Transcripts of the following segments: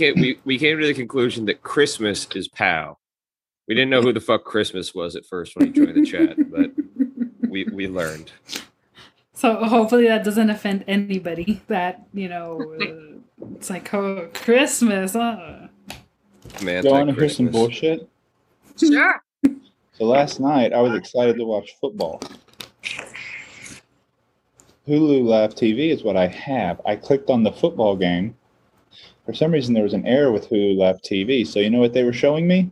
came, we we came to the conclusion that Christmas is POW. We didn't know who the fuck Christmas was at first when he joined the chat, but we we learned. So hopefully that doesn't offend anybody. That you know, uh, it's like oh, Christmas. Uh. Man, You want to hear some bullshit? Sure. So last night I was excited to watch football. Hulu Live TV is what I have. I clicked on the football game. For some reason, there was an error with Hulu Live TV. So you know what they were showing me?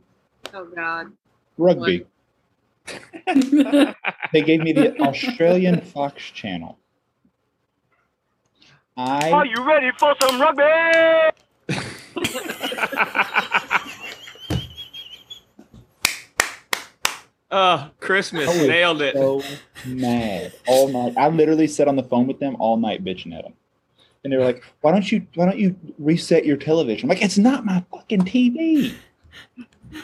Oh God. Rugby. They gave me the Australian Fox channel. I Are you ready for some rugby? Oh, Christmas nailed it. so mad all night. I literally sat on the phone with them all night bitching at them. And they were like, "Why don't you? Why don't you reset your television?" I'm like, "It's not my fucking TV."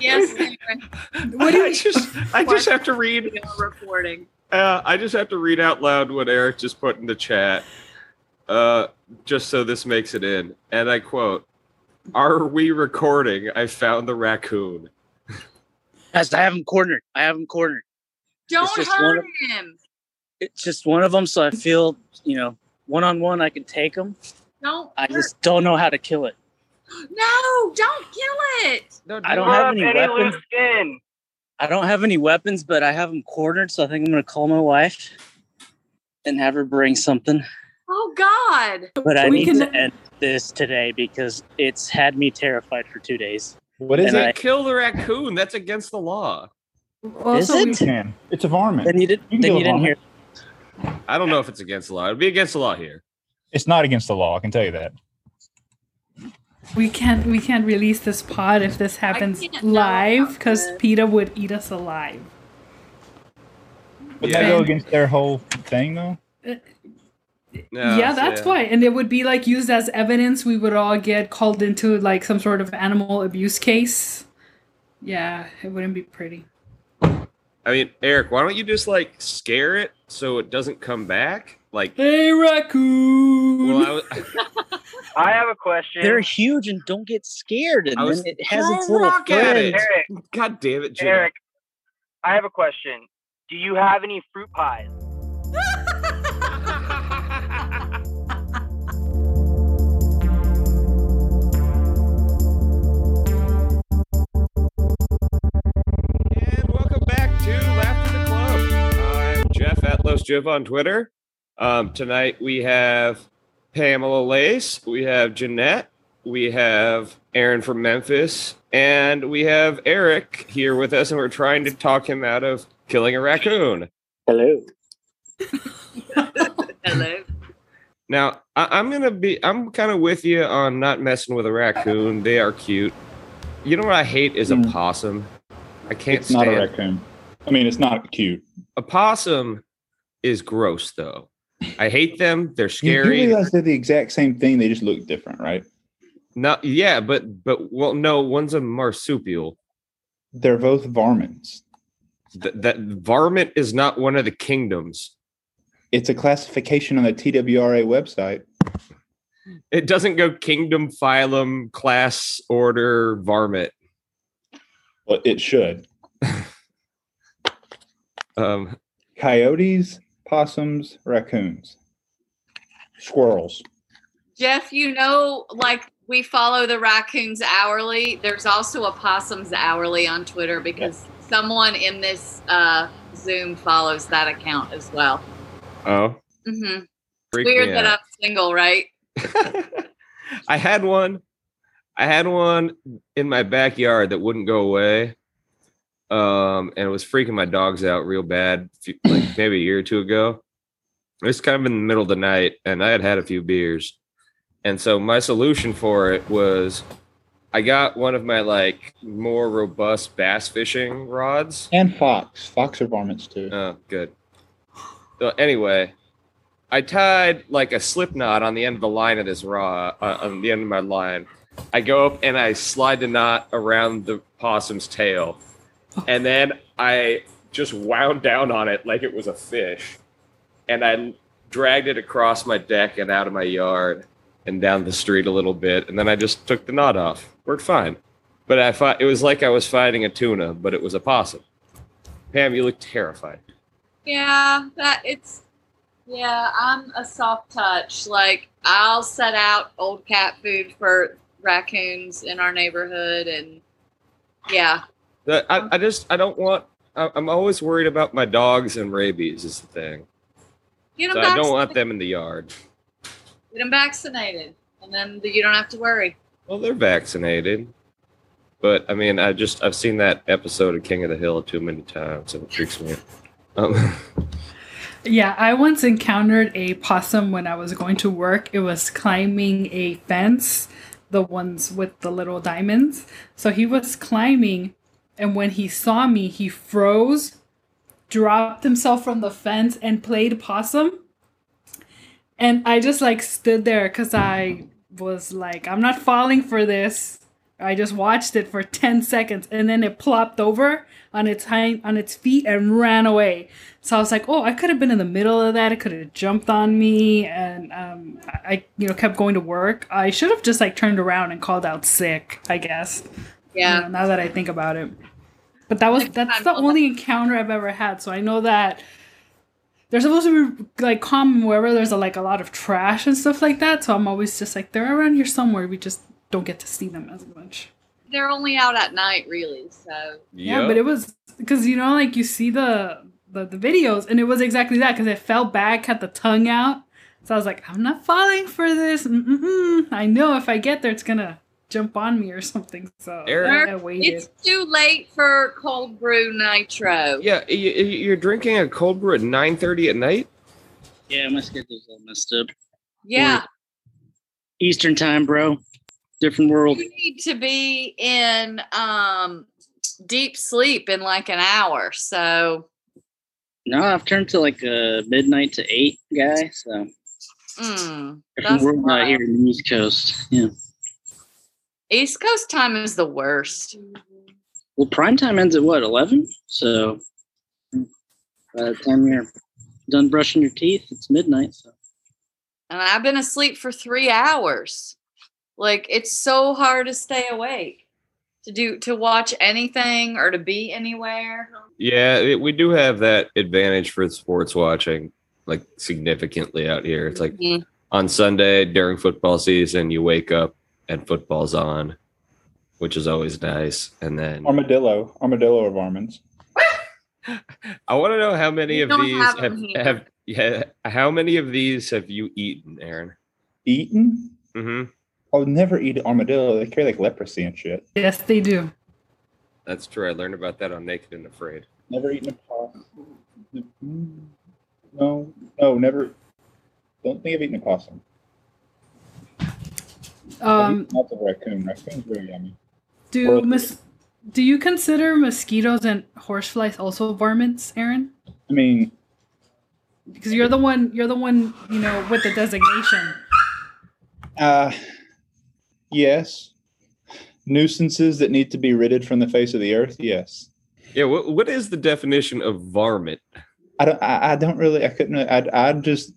Yes. What do I just I just have to read. Recording. Uh, I just have to read out loud what Eric just put in the chat, uh, just so this makes it in. And I quote: "Are we recording? I found the raccoon." Guys, I have him cornered. I have him cornered. Don't hurt of- him. It's just one of them, so I feel, you know, one on one, I can take him. Don't. I hurt- just don't know how to kill it. No, don't kill it. No, I don't have any any weapons. skin. I don't have any weapons, but I have them cornered, so I think I'm gonna call my wife and have her bring something. Oh God. But I We need can- to end this today because it's had me terrified for two days. What is And it? I- Kill the raccoon. That's against the law. Also, Is we- it? Man, it's a varmint. Then you did. You Then kill you a didn't hear. Varmint. I don't know if it's against the law. It'd be against the law here. It's not against the law. I can tell you that. we can't we can't release this pod if this happens live because this. PETA would eat us alive. Would Yeah. that go against their whole thing though? Uh, no, yeah, so that's why. And it would be like used as evidence. We would all get called into like some sort of animal abuse case. Yeah, it wouldn't be pretty. I mean, Eric, why don't you just like scare it so it doesn't come back? Like, Hey, raccoon! well, I was, I have a question. They're huge and don't get scared, and I was- then it has its a little rock at it. Eric, God damn it, Jim. Eric, I have a question. Do you have any fruit pies? Jeff Atlos Jiv on Twitter. Um, tonight we have Pamela Lace, we have Jeanette, we have Aaron from Memphis, and we have Eric here with us, and we're trying to talk him out of killing a raccoon. Hello. Hello. Now, I, I'm gonna be, I'm kind of with you on not messing with a raccoon. They are cute. You know what I hate is a Mm. possum. I can't It's not a raccoon. I mean, it's not cute. A possum is gross though. I hate them. They're You scary. realize they're the exact same thing. They just look different, right? No, yeah, but but well, no, one's a marsupial. They're both varmints. Th- that varmint is not one of the kingdoms. It's a classification on the TWRA website. It doesn't go kingdom, phylum, class, order, varmint. Well, it should. Um, Coyotes, possums, raccoons, squirrels. Jeff, you know, like we follow the raccoons hourly. There's also a possums hourly on Twitter because someone in this uh, Zoom follows that account as well. oh, Mm-hmm. Weird that out. I'm single, right? I had one. I had one in my backyard that wouldn't go away. Um, and it was freaking my dogs out real bad, like maybe a year or two ago. It was kind of in the middle of the night, and I had had a few beers. And so my solution for it was I got one of my like more robust bass fishing rods. And fox. Fox are varmints too. Oh, good. So anyway, I tied like a slip knot on the end of the line of this rod, uh, on the end of my line. I go up and I slide the knot around the possum's tail, and then I just wound down on it like it was a fish, and I dragged it across my deck and out of my yard. and down the street a little bit, and then I just took the knot off. Worked fine. But I thought it was like I was fighting a tuna, but it was a possum. Pam, you look terrified. Yeah, that it's yeah, I'm a soft touch. Like I'll set out old cat food for raccoons in our neighborhood and yeah. The- I, I just I don't want. I- I'm always worried about my dogs and rabies is the thing. Get So I don't want them in the yard. Get them vaccinated. And then you don't have to worry. Well, they're vaccinated. But I mean, I just I've seen that episode of King of the Hill too many times, and it freaks me out. Um, Yeah, I once encountered a possum when I was going to work. It was climbing a fence, the ones with the little diamonds. So he was climbing, and when he saw me, he froze, dropped himself from the fence, and played possum. And I just like stood there because I was like, I'm not falling for this. I just watched it for 10 seconds and then it plopped over on its hind on its feet and ran away. So I was like, oh, I could have been in the middle of that. It could have jumped on me, and um, I, I, you know, kept going to work. I should have just like turned around and called out sick. I guess. You Yeah. know, now that I think about it, but that was that's the only encounter I've ever had. So I know that they're supposed to be like common wherever there's a, like a lot of trash and stuff like that. So I'm always just like they're around here somewhere. We just don't get to see them as much. They're only out at night really, so Yeah, yep. but it was because you know, like you see the the, the videos, and it was exactly that because it fell back, had the tongue out. So I was like, I'm not falling for this. Mm-mm. I know if I get there, it's gonna jump on me or something. So Eric- I waited. it's too late for cold brew nitro. Yeah, you, you're drinking a cold brew at 9:30 at night. Yeah, my schedule's all messed up. Yeah. Eastern time, bro. Different world. You need to be in um deep sleep in like an hour. So No, I've turned to like a midnight to eight guy. So mm, different That's world out here in the East Coast. Yeah. East Coast time is the worst. Well, prime time ends at what eleven? So by the time you're done brushing your teeth, it's midnight. So And I've been asleep for three hours. Like it's so hard to stay awake. To do to watch anything or to be anywhere. Yeah, it, we do have that advantage for sports watching, like significantly out here. It's like Mhm. on Sunday during football season, you wake up and football's on, which is always nice. And then Armadillo, armadillo of almonds. I want to know how many We of these have have, have yeah how many of these have you eaten, Aaron? Eaten? Mm-hmm. I'll never eat an armadillo. They carry like leprosy and shit. yes, they do. That's true. I learned about that on Naked and Afraid. Never eaten a possum. No, no, never. Don't think I've eaten a possum. I've Um, eaten lots of raccoon. Raccoon's very yummy. do Well- mos- do you consider mosquitoes and horseflies also varmints, Aaron? I mean, Because you're the one you're the one you know with the designation. uh, yes. Nuisances that need to be ridded from the face of the earth. Yes. Yeah. What what is the definition of varmint? I don't. I, I don't really. I couldn't. I'd, I'd just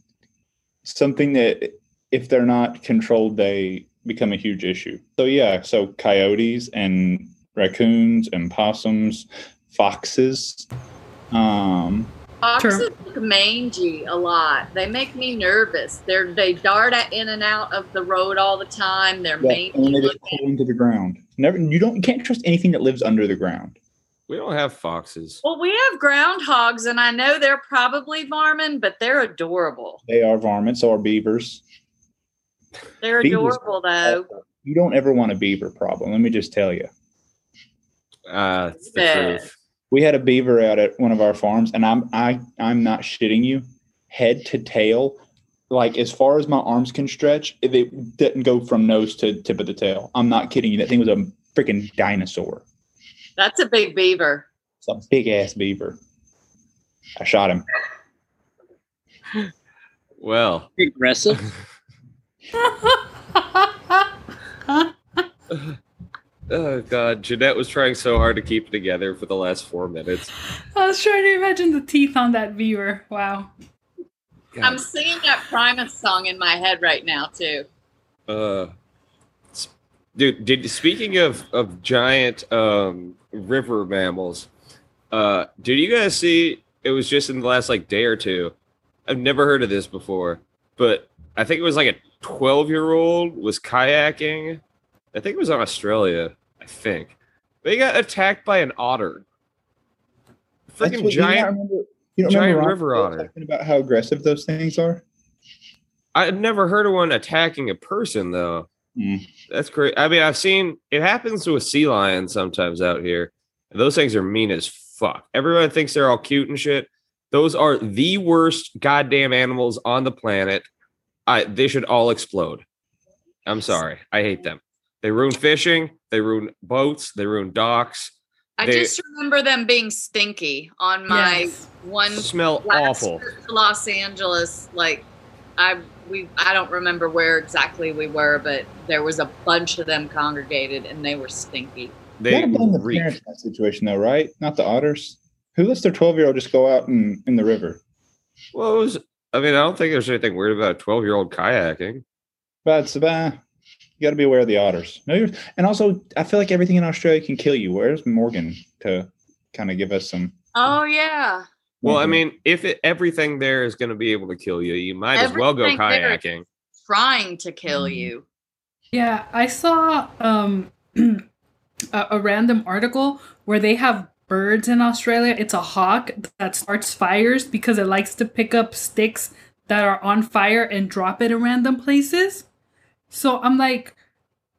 something that if they're not controlled, they become a huge issue. So yeah. So coyotes and raccoons and possums, foxes. Um, Foxes look mangy a lot. They make me nervous. They're they dart at, in and out of the road all the time. They're yeah, mangy and they just looking. pull into the ground. Never. You don't. You can't trust anything that lives under the ground. We don't have foxes. Well, we have groundhogs, and I know they're probably varmint, but they're adorable. They are varmints. So are beavers. They're Beavers adorable though. You don't ever want a beaver problem. Let me just tell you. Uh, it's the Yeah. truth. We had a beaver out at one of our farms, and I'm I I'm not shitting you, head to tail, like as far as my arms can stretch, it, it didn't go from nose to tip of the tail. I'm not kidding you. That thing was a freaking dinosaur. That's a big beaver. It's a big ass beaver. I shot him. Well, aggressive. oh god, Jeanette was trying so hard to keep it together for the last four minutes. I was trying to imagine the teeth on that beaver. Wow. God. I'm singing that Primus song in my head right now too. Uh, dude, did speaking of of giant um river mammals, uh, did you guys see? It was just in the last like day or two. I've never heard of this before, but I think it was like a twelve year old was kayaking. I think it was in Australia. I think they got attacked by an otter. Freaking what- you don't giant! remember, you don't giant remember river otter. talking about how aggressive those things are. I've never heard of one attacking a person though. Mm. That's great. I mean, I've seen it happens to a sea lion sometimes out here. Those things are mean as fuck. Everyone thinks they're all cute and shit. Those are the worst goddamn animals on the planet. I they should all explode. I'm sorry. I hate them. They ruin fishing, they ruin boats, they ruin docks. I They- just remember them being stinky on my Yes. one Smell awful. Los Angeles. Like I we I don't remember where exactly we were, but there was a bunch of them congregated and they were stinky. They gotta blame the reek. parents in that situation, though, right? Not the otters. Who lets their twelve-year-old just go out in, in the river? Well, it was I mean, I don't think there's anything weird about a 12 year old kayaking. But it's, uh, you got to be aware of the otters. No, you're, and also, I feel like everything in Australia can kill you. Where's Morgan to kind of give us some? Oh yeah. Well, I Mhm. mean, if it, everything there is going to be able to kill you, you might as well go kayaking. Trying to kill Mhm. you. Yeah, I saw um a, a random article where they have birds in Australia. It's a hawk that starts fires because it likes to pick up sticks that are on fire and drop it in random places. So I'm like,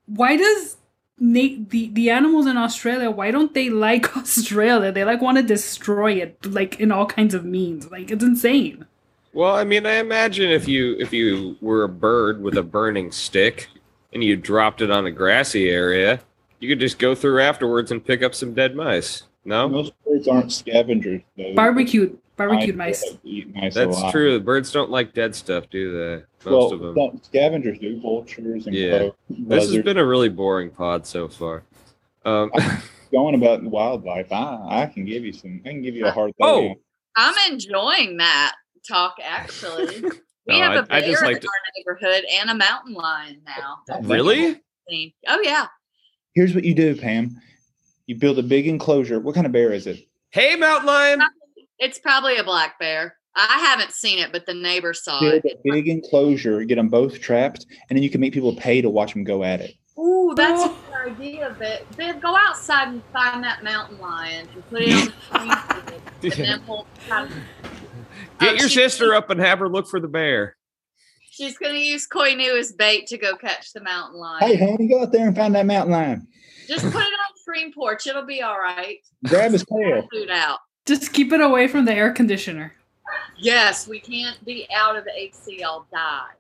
why does na- the the animals in Australia? Why don't they like Australia? They like want to destroy it, like in all kinds of means. Like it's insane. Well, I mean, I imagine if you if you were a bird with a burning stick and you dropped it on a grassy area, you could just go through afterwards and pick up some dead mice. No, Most birds aren't scavengers. Though. Barbecued, barbecued mice. Mice that's true. Birds don't like dead stuff, do they? Most Well, of them. don't- scavengers do vultures and Yeah. crows, This has been a really boring pod so far. Um, going about wildlife. I I can give you some. I can give you a hard. Oh! thing. I'm enjoying that talk actually. We No, have a I- I bear just in to- our neighborhood and a mountain lion now. That's really? insane. Oh yeah. Here's what you do, Pam. You build a big enclosure. What kind of bear is it? Hey, mountain lion. It's probably a black bear. I haven't seen it, but the neighbor saw Build it. a big enclosure, get them both trapped, and then you can make people pay to watch them go at it. Ooh, that's Oh. a good idea, but Viv, go outside and find that mountain lion and put it on the screen. and then we'll kind of- Get Oh, your she- sister up and have her look for the bear. She's gonna use Koinu as bait to go catch the mountain lion. Hey, honey, go out there and find that mountain lion. Just put it on the screen porch. It'll be all right. Grab his tail. Food out. Just keep it away from the air conditioner. Yes, we can't be out of the AC. I'll die.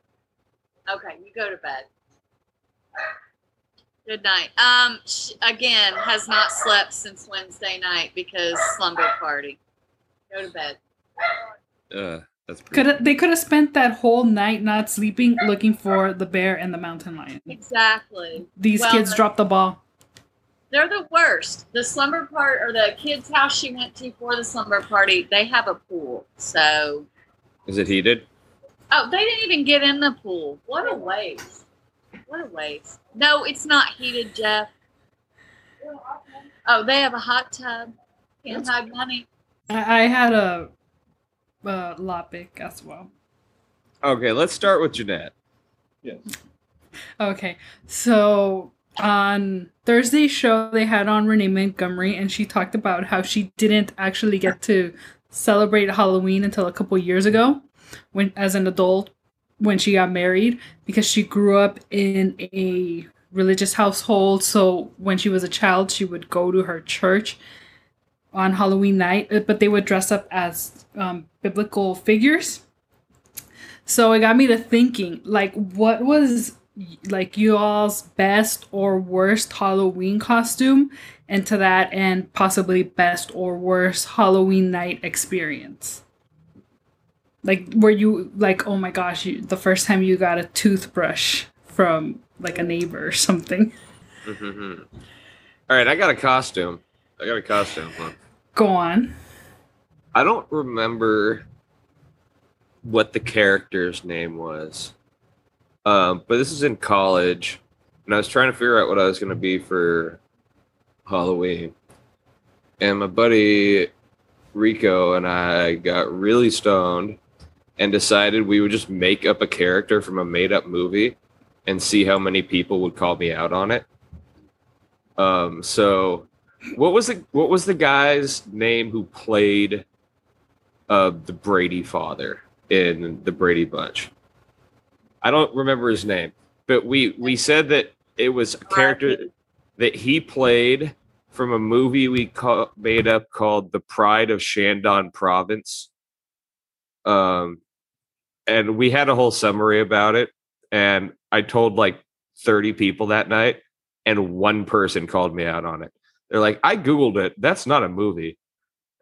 Okay, you go to bed. Good night. Um, sh- again, has not slept since Wednesday night because slumber party. Go to bed. Uh, that's pretty Could they could have spent that whole night not sleeping looking for the bear and the mountain lion. Exactly. These Well, kids dropped the ball. They're the worst. The slumber part or the kid's house she went to for the slumber party, they have a pool. So, Is it heated? oh, they didn't even get in the pool. What a waste. What a waste. No, it's not heated, Jeff. Oh, they have a hot tub. Can't hide money. I, I had a uh, Lopic as well. Okay, let's start with Jeanette. Yes. Okay, so on Thursday's show, they had on Renee Montgomery, and she talked about how she didn't actually get to celebrate Halloween until a couple years ago, when as an adult, when she got married, because she grew up in a religious household. So when she was a child, she would go to her church on Halloween night, uh, but they would dress up as um, biblical figures. So it got me to thinking, like, what was like you all's best or worst Halloween costume, and to that and possibly best or worst Halloween night experience. Like, were you like, oh my gosh, you, the first time you got a toothbrush from like a neighbor or something? Mhm. All right, I got a costume. I got a costume. Go on. I don't remember what the character's name was. Um, but this is in college, and I was trying to figure out what I was going to be for Halloween. And my buddy Rico and I got really stoned and decided we would just make up a character from a made up movie and see how many people would call me out on it. Um, so what was the what was the guy's name who played uh the Brady father in the Brady Bunch? I don't remember his name, but we we said that it was a character that he played from a movie we made up called The Pride of Shandong Province. Um, and we had a whole summary about it, and I told like 30 people that night, and one person called me out on it. They're like, I Googled it. That's not a movie.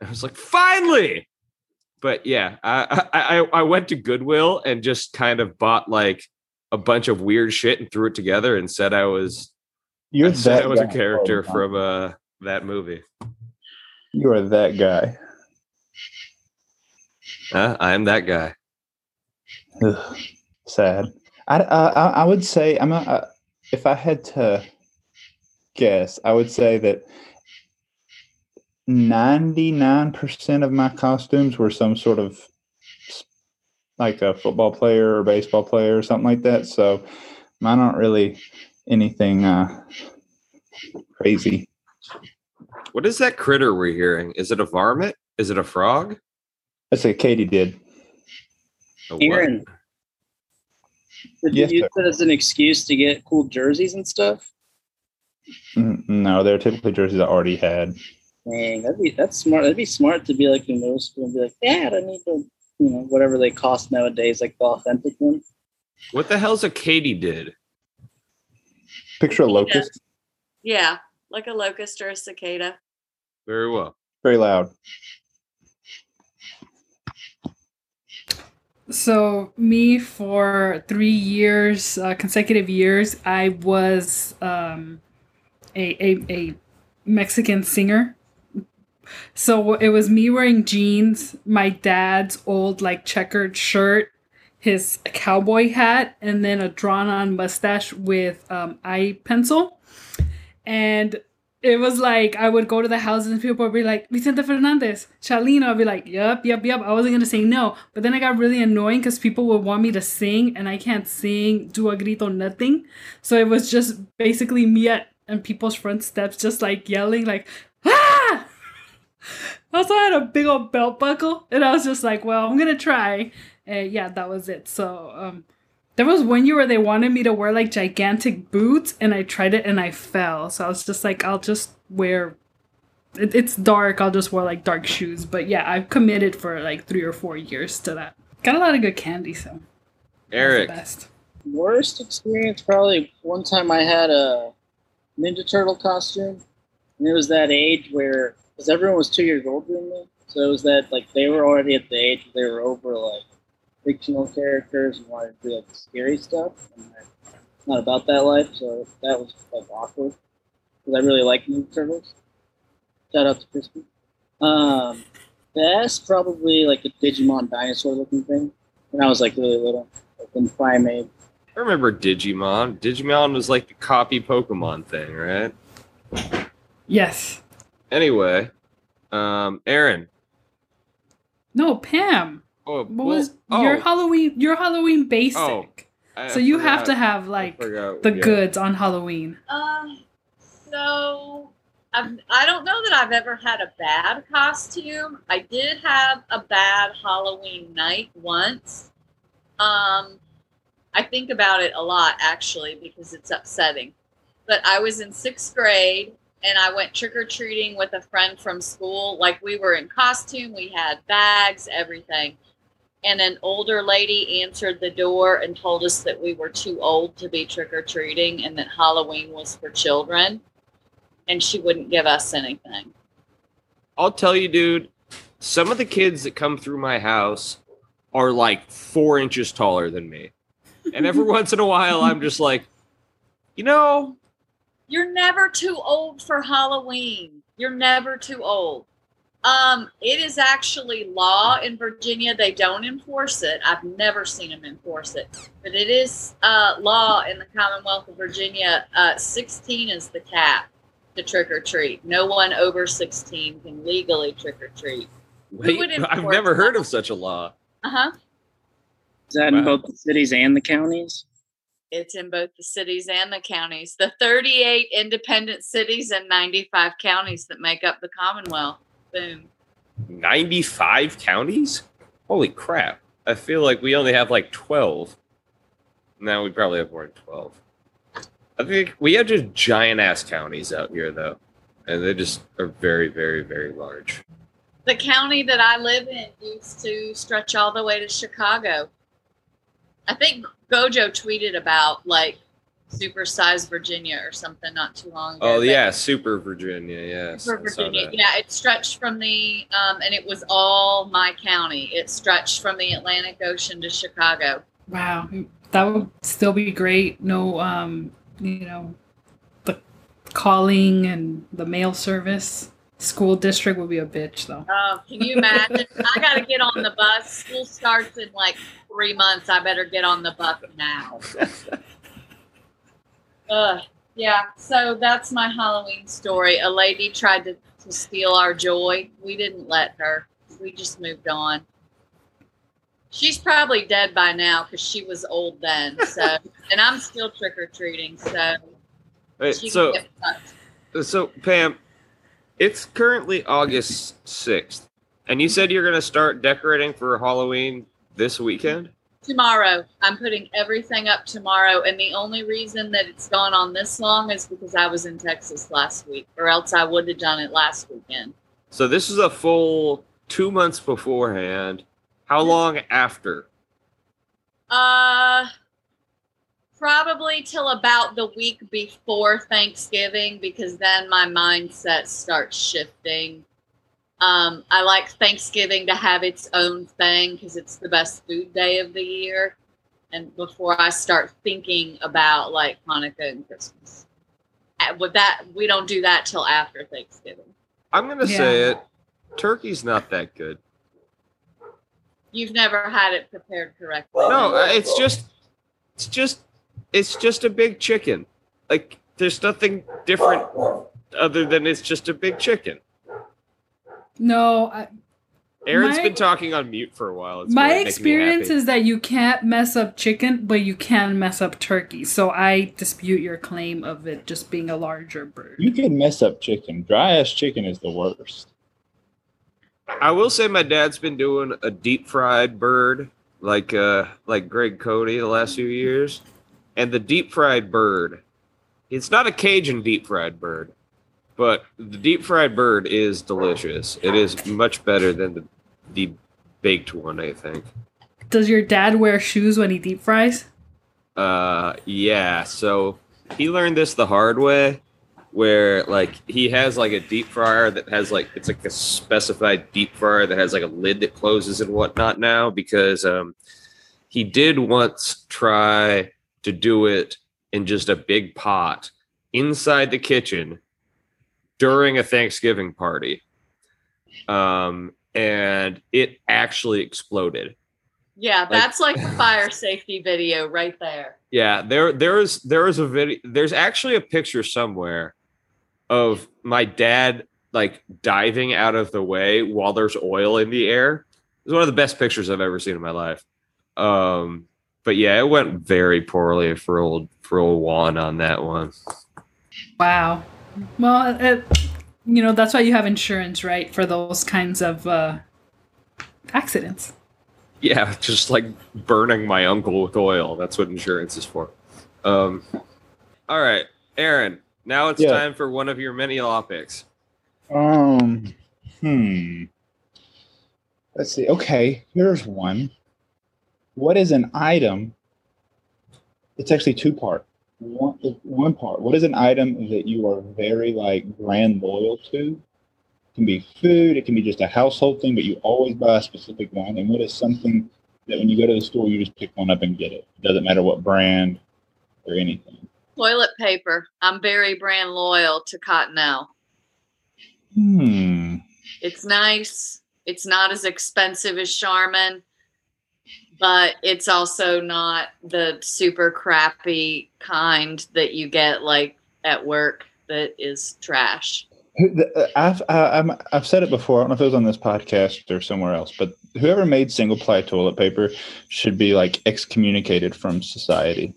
I was like, finally. But yeah, I, I I went to Goodwill and just kind of bought like a bunch of weird shit and threw it together and said I was You're I that I was a character Oh, from uh that movie. You are that guy. Huh? I'm that guy. Ugh, sad. I, I I I would say I'm a, uh, if I had to guess, I would say that ninety nine percent of my costumes were some sort of like a football player or baseball player or something like that. So mine aren't really anything uh, crazy. What is that critter we're hearing? Is it a varmint? Is it a frog? That's what katydid. A what? Aaron, did Yes, you use sir. it as an excuse to get cool jerseys and stuff? Mm, No, they're typically jerseys I already had. Dang, that'd be that's smart. That'd be smart to be like in middle school and be like, Dad, I need to, you know, whatever they cost nowadays, like the authentic one. What the hell's a katydid? Picture a locust, Yeah, like a locust or a cicada. Very well. very loud. So me for three years, uh, consecutive years, I was um, a, a a Mexican singer. So it was me wearing jeans, my dad's old like checkered shirt, his cowboy hat, and then a drawn-on mustache with um, eye pencil, and it was like I would go to the houses and people would be like, Vicente Fernandez, Chalino. I'd be like, yup, yup, yup. I wasn't gonna say no. But then I got really annoying because people would want me to sing and I can't sing, do a grito, nothing. So it was just basically me at and people's front steps just like yelling like! Also, I had a big old belt buckle, and I was just like, "Well, I'm gonna try." And yeah, that was it. So, um, there was one year where they wanted me to wear like gigantic boots, and I tried it and I fell. So I was just like, "I'll just wear." It, it's dark. I'll just wear like dark shoes. But yeah, I've committed for like three or four years to that. Got a lot of good candy, so Eric, best. Worst experience, probably one time I had a Ninja Turtle costume, and it was that age where, because everyone was two years older than me, so it was that like they were already at the age where they were over like fictional characters and wanted to do like scary stuff. And I'm not about that life, so that was like awkward because I really like Ninja Turtles. Shout out to Crispy. Um, best probably like a Digimon dinosaur looking thing when I was like really little, like in primate. I remember Digimon. Digimon was like the copy Pokemon thing, right? Yes. Anyway, um, Aaron. No, Pam. Oh, What well- was oh, your Halloween? Your Halloween basic. Oh, I so you have to have like forgot, the yeah. goods on Halloween. Um, so I've, I don't know that I've ever had a bad costume. I did have a bad Halloween night once. Um, I think about it a lot actually because it's upsetting. But I was in sixth grade and I went trick or treating with a friend from school. Like we were in costume, we had bags, everything. And an older lady answered the door and told us that we were too old to be trick or treating and that Halloween was for children. And she wouldn't give us anything. I'll tell you, dude. Some of the kids that come through my house are like four inches taller than me, and every once in a while, I'm just like, you know, You're never too old for Halloween. You're never too old. Um, it is actually law in Virginia. They don't enforce it. I've never seen them enforce it, but it is uh, law in the Commonwealth of Virginia. Uh, 16 is the cap to trick or treat. No one over 16 can legally trick or treat. Wait, I've never heard that? of such a law. Uh huh. Is that Wow. in both the cities and the counties? It's in both the cities and the counties. The 38 independent cities and 95 counties that make up the Commonwealth. Boom. 95 counties? Holy crap. I feel like we only have like 12. Now we probably have more than 12. I think we have just giant ass counties out here, though. And they just are very, very, very large. The county that I live in used to stretch all the way to Chicago. I think Gojo tweeted about like supersized Virginia or something not too long ago. Oh, yeah, Super Virginia. Yes. For I saw Virginia, yeah, it stretched from the, um, and it was all my county. It stretched from the Atlantic Ocean to Chicago. Wow, that would still be great. No, um, you know, the calling and the mail service. School district would be a bitch though. Oh, can you imagine? I got to get on the bus. School starts in like three months. I better get on the bus now. Ugh. Yeah, so that's my Halloween story. A lady tried to, to steal our joy. We didn't let her. We just moved on. She's probably dead by now because she was old then. So, and I'm still trick or treating. So, Wait, she so, can get fucked. so, Pam, it's currently August 6th. And you said you're going to start decorating for Halloween this weekend? Tomorrow. I'm putting everything up tomorrow. And the only reason that it's gone on this long is because I was in Texas last week, or else I would have done it last weekend. So this is a full two months beforehand. How long after? Uh, probably till about the week before Thanksgiving, because then my mindset starts shifting. Um, I like Thanksgiving to have its own thing because it's the best food day of the year. And before I start thinking about like Hanukkah and Christmas, with that, we don't do that till after Thanksgiving. I'm going to Yeah. say it. Turkey's not that good. You've never had it prepared correctly. No, uh, it's just, it's just, it's just a big chicken. Like there's nothing different other than it's just a big chicken. No, I, Aaron's My- been talking on mute for a while. It's my really making me experience is that you can't mess up chicken, but you can mess up turkey. So I dispute your claim of it just being a larger bird. You can mess up chicken. Dry ass chicken is the worst. I will say my dad's been doing a deep fried bird like uh like Greg Cody the last few years. And the deep fried bird, it's not a Cajun deep fried bird, but the deep fried bird is delicious. It is much better than the the baked one, I think. Does your dad wear shoes when he deep fries? Uh yeah, so he learned this the hard way where like he has like a deep fryer that has like it's like a specified deep fryer that has like a lid that closes and whatnot now because um he did once try to do it in just a big pot inside the kitchen during a Thanksgiving party. Um and it actually exploded. Yeah, that's like a fire safety video right there. Yeah, there there is there is a video there's actually a picture somewhere of my dad like diving out of the way while there's oil in the air. It's one of the best pictures I've ever seen in my life. Um but yeah, it went very poorly for old for old Juan on that one. Wow. Well, it, you know that's why you have insurance, right, for those kinds of uh, accidents. Yeah, just like burning my uncle with oil. That's what insurance is for. Um all right, Aaron, now it's Yeah. time for one of your many law picks. Um, hmm. Let's see. Okay, here's one. What is an item? It's actually two part. One, one part. What is an item that you are very like brand loyal to? It can be food. It can be just a household thing, but you always buy a specific one. And what is something that when you go to the store, you just pick one up and get it? It doesn't matter what brand or anything. Toilet paper. I'm very brand loyal to Cottonelle. Hmm. It's nice. It's not as expensive as Charmin, but it's also not the super crappy kind that you get like at work that is trash. Who- the- uh, I've I, I'm, I've said it before. I don't know if it was on this podcast or somewhere else, but whoever made single ply toilet paper should be like excommunicated from society.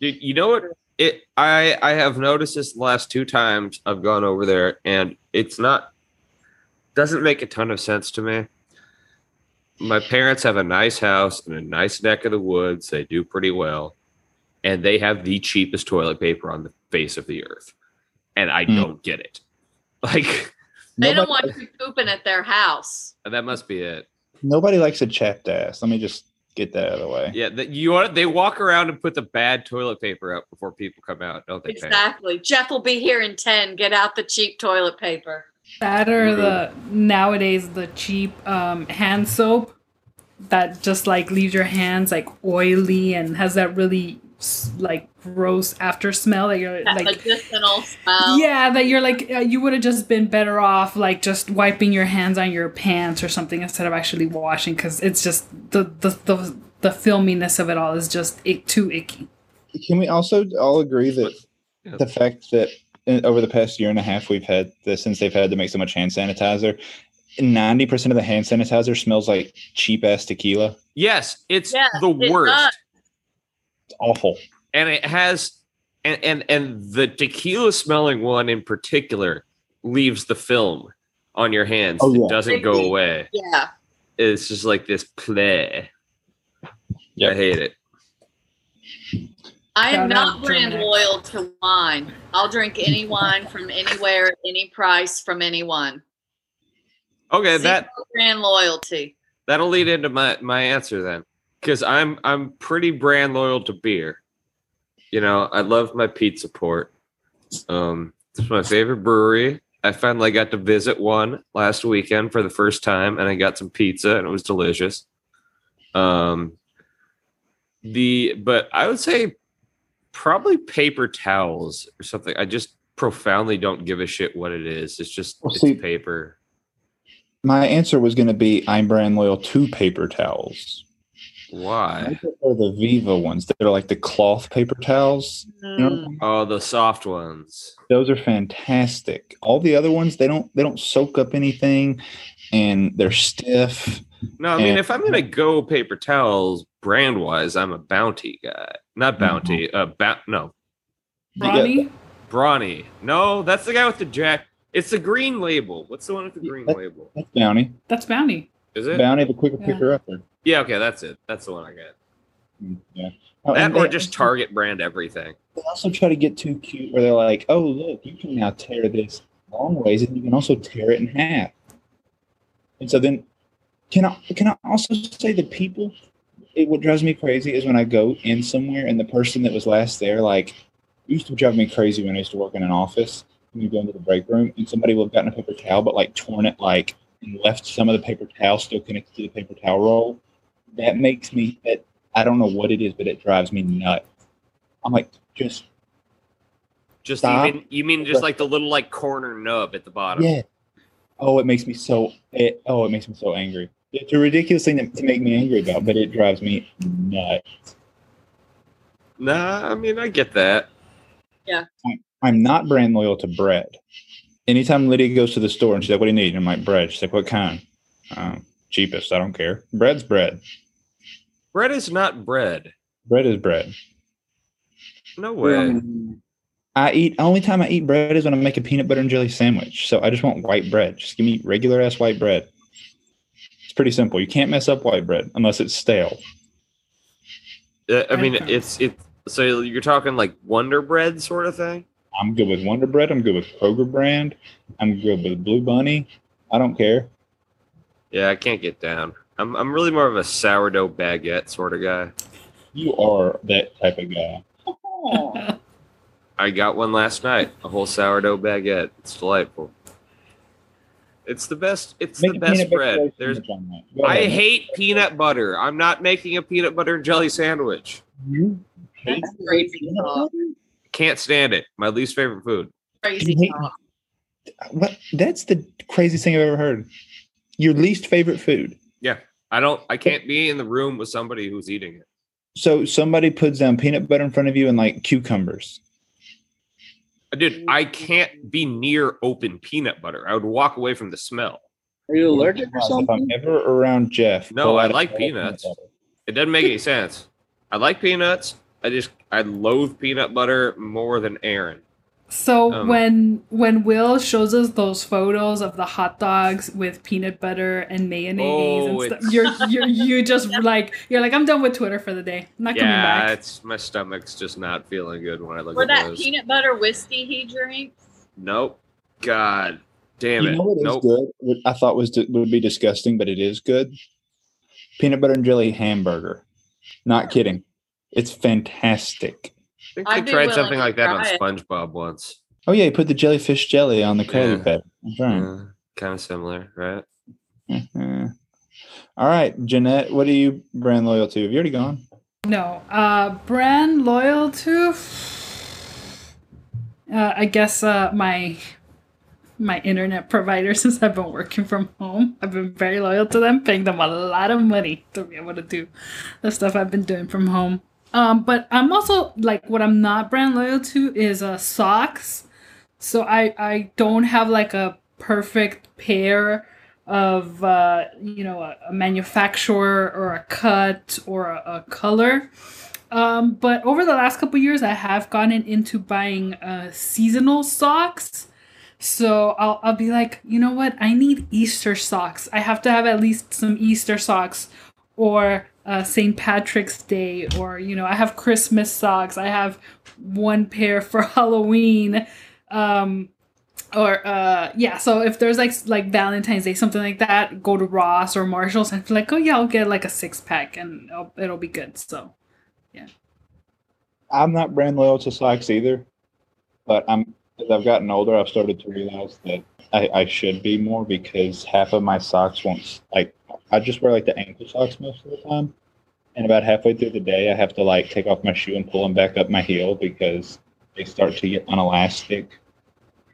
Dude, you know what? It I I have noticed this the last two times I've gone over there, and it's not doesn't make a ton of sense to me. My parents have a nice house in a nice neck of the woods. They do pretty well, and they have the cheapest toilet paper on the face of the earth, and I Hmm. don't get it. Like They don't Nobody- want you pooping at their house. that must be it. Nobody likes a chapped ass. Let me just get that out of the way. Yeah, that you want they walk around and put the bad toilet paper up before people come out, don't they? Pam? Exactly. Jeff will be here in 10. Get out the cheap toilet paper. That or the nowadays the cheap um, hand soap that just like leaves your hands like oily and has that really like gross after smell that you're That like medicinal smell. yeah that you're like uh, you would have just been better off like just wiping your hands on your pants or something instead of actually washing because it's just the the the the filminess of it all is just it too icky. Can we also all agree that Yeah. the fact that in, over the past year and a half we've had this since they've had to make so much hand sanitizer, ninety percent of the hand sanitizer smells like cheap ass tequila. Yes, it's Yeah, the it worst. does. It's awful. and it has and and and the tequila smelling one in particular leaves the film on your hands Oh, it doesn't go away Yeah. it's just like this play Yep. i hate it I am not brand German loyal to wine. I'll drink any wine from anywhere, any price from anyone. okay that brand loyalty. that'll lead into my my answer then because i'm i'm pretty brand loyal to beer you know i love my pizza port um it's my favorite brewery i finally got to visit one last weekend for the first time and i got some pizza and it was delicious um the but i would say probably paper towels or something i just profoundly don't give a shit what it is it's just Well, it's see- paper My answer was going to be I'm brand loyal to paper towels. I why prefer the Viva ones. They're like the cloth paper towels. You know? Mm. oh the soft ones Those are fantastic. All the other ones, they don't they don't soak up anything, and they're stiff. No, I mean, And- if I'm gonna go paper towels brand wise, I'm a Bounty guy. Not Bounty. Uh, ba- no, Ronnie, Brawny. No, that's the guy with the jack. It's the green label. What's the one with the green that- label? That's Bounty. that's Bounty. Is it? Bounty, the quicker Yeah. picker upper. Yeah. Okay, that's it. That's the one I got. Yeah. Oh, That and or they just Target brand everything. They also try to get too cute, where they're like, "Oh, look, you can now tear this long ways, and you can also tear it in half." And so then, can I can I also say the people? It, what drives me crazy is when I go in somewhere and the person that was last there, like, used to drive me crazy when I used to work in an office. When you go into the break room and somebody would have gotten a paper towel, but like torn it, like, and left some of the paper towel still connected to the paper towel roll. That makes me. That I don't know what it is, but it drives me nuts. I'm like, just Just Stop. even you mean just like the little like corner nub at the bottom? Yeah. Oh, it makes me so. It, oh, it makes me so angry. It's a ridiculous thing to, to make me angry about, but it drives me nuts. Nah, I mean I get that. Yeah. I'm not brand loyal to bread. Anytime Lydia goes to the store and she's like, "What do you need?" And I'm like, "Bread." She's like, "What kind?" Um, cheapest. I don't care. Bread's bread. Bread is not bread. Bread is bread. No way. I eat. Only time I eat bread is when I make a peanut butter and jelly sandwich. So I just want white bread. Just give me regular ass white bread. It's pretty simple. You can't mess up white bread unless it's stale. Uh, I mean, it's it's so you're talking like Wonder Bread sort of thing. I'm good with Wonder Bread. I'm good with Kroger brand. I'm good with Blue Bunny. I don't care. Yeah, I can't get down. I'm I'm really more of a sourdough baguette sort of guy. You are that type of guy. I got one last night, a whole sourdough baguette. It's delightful. It's the best. It's Make the best bread. There's. sandwich on that. Go I hate peanut butter. I'm not making a peanut butter and jelly sandwich. You hate That's crazy talk. Can't stand it. My least favorite food. Crazy hate- talk. what? That's the craziest thing I've ever heard. Your least favorite food. Yeah, I don't. I can't be in the room with somebody who's eating it. So somebody puts down peanut butter in front of you and like cucumbers. Uh, dude, I can't be near open peanut butter. I would walk away from the smell. Are you allergic or something? If I'm ever around Jeff, No, I like bowl of peanut peanuts. It doesn't make any sense. I like peanuts. I just I loathe peanut butter more than Aaron. So Um, when when Will shows us those photos of the hot dogs with peanut butter and mayonnaise Oh, and stuff, you're you're you just like you're like I'm done with Twitter for the day. I'm not coming Yeah, back. it's my stomach's just not feeling good when I look For at that those. peanut butter whiskey he drinks. Nope. God damn You it. know what is nope. good? What I thought was would be disgusting, but it is good. Peanut butter and jelly hamburger. Not kidding. It's fantastic. I think I'd I tried something like that on try it. SpongeBob once. Oh yeah, you put the jellyfish jelly on the Krabby Yeah. Patty. Right. Yeah, kind of similar, right? Mhm. All right, Jeanette, what are you brand loyal to? Have you already gone? No, uh, brand loyal to. Uh, I guess uh, my my internet provider since I've been working from home. I've been very loyal to them, paying them a lot of money to be able to do the stuff I've been doing from home. Um, but I'm also like what I'm not brand loyal to is uh socks. So I I don't have like a perfect pair of uh you know a, a manufacturer or a cut or a, a color. Um, but over the last couple years, I have gotten into buying uh, seasonal socks. So I'll, I'll be like, you know what? I need Easter socks. I have to have at least some Easter socks or uh, St. Patrick's Day, or, you know, I have Christmas socks. I have one pair for Halloween. Um, or uh yeah so if there's like like valentine's day something like that go to ross or marshalls and be like oh yeah i'll get like a six pack and it'll, it'll be good so yeah. I'm not brand loyal to socks either, but I'm as I've gotten older, I've started to realize that I, I should be more because half of my socks won't like I just wear like the ankle socks most of the time, and about halfway through the day, I have to like take off my shoe and pull them back up my heel because they start to get unelastic.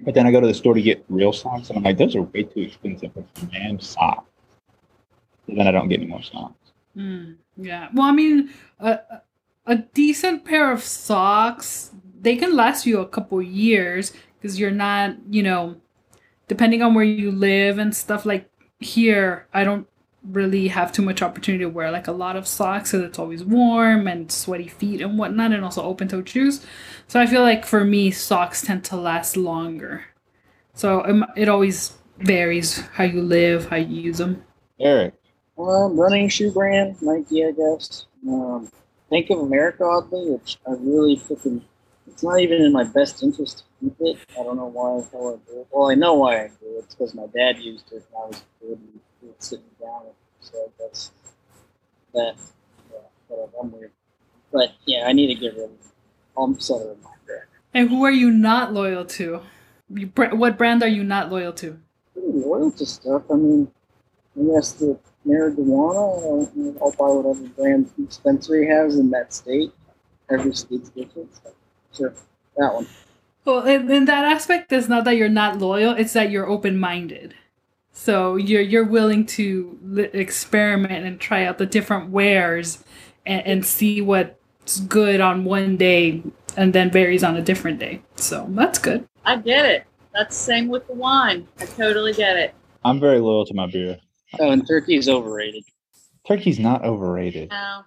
But then I go to the store to get real socks, and I'm like, those are way too expensive for damn socks. So then I don't get any more socks. Mm, yeah. Well, I mean, a, a decent pair of socks, they can last you a couple years because you're not, you know, depending on where you live and stuff like here, I don't really have too much opportunity to wear like a lot of socks because it's always warm and sweaty feet and whatnot and also open toed shoes. So I feel like for me, socks tend to last longer. So it, it always varies how you live, how you use them. Eric, Um, running shoe brand, Nike, I guess. Um, Bank of America, oddly, which I really freaking. It's not even in my best interest to keep it. I don't know why the hell I do it. Well, I know why I do it. It's because my dad used it when I was a kid and he would sit me down. So guess that, yeah, whatever, I'm weird. But yeah, I need to get rid of it. I'm settled in my brand. And who are you not loyal to? You, what brand are you not loyal to? Pretty loyal to stuff. I mean, I guess the marijuana, I'll, I'll buy whatever brand dispensary has in that state. Every state's different. So, sure, that one. Well, in, in that aspect, it's not that you're not loyal; it's that you're open-minded. So you're you're willing to li- experiment and try out the different wares and, and see what's good on one day and then varies on a different day. So that's good. I get it. That's the same with the wine. I totally get it. I'm very loyal to my beer. Oh, and turkey is overrated. Turkey's not overrated. No.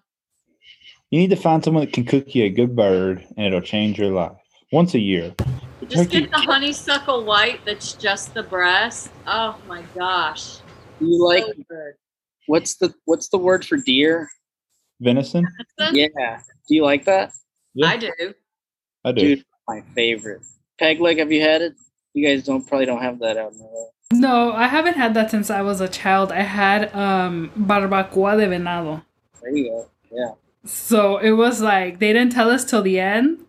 You need to find someone that can cook you a good bird, and it'll change your life once a year. The Just turkey, get the honeysuckle white that's just the breast. Oh my gosh. You like so good. what's the what's the word for deer? venison. Venison? Yeah. Do you like that? Yeah. I do. I do. Dude, my favorite. Peg leg, have you had it? You guys don't probably don't have that out in LA. No, I haven't had that since I was a child. I had um barbacoa de venado. There you go. Yeah. So it was like they didn't tell us till the end,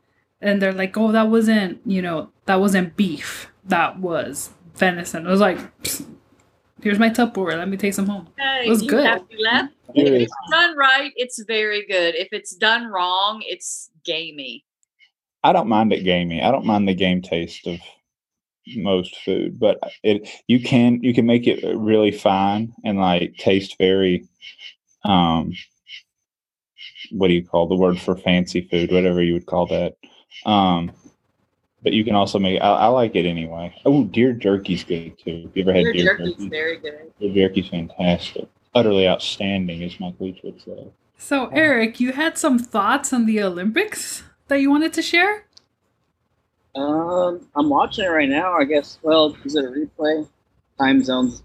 and they're like, "Oh, that wasn't, you know, that wasn't beef. That was venison." I was like, "Here's my Tupperware. Let me take some home." Hey, It was good. have to laugh. Beer If it's done right, it's very good. If it's done wrong, it's gamey. I don't mind it gamey. I don't mind the game taste of most food, but it you can you can make it really fine and like taste very um what do you call the word for fancy food, whatever you would call that. Um but you can also make I, I like it anyway. Oh, deer jerky's good too. Have you ever had Your deer jerky's jerky? very good. Deer jerky's fantastic. Utterly outstanding, as Mike Leach would say. So, Eric, you had some thoughts on the Olympics that you wanted to share? Um, I'm watching it right now. I guess. Well, is it a replay? Time zones.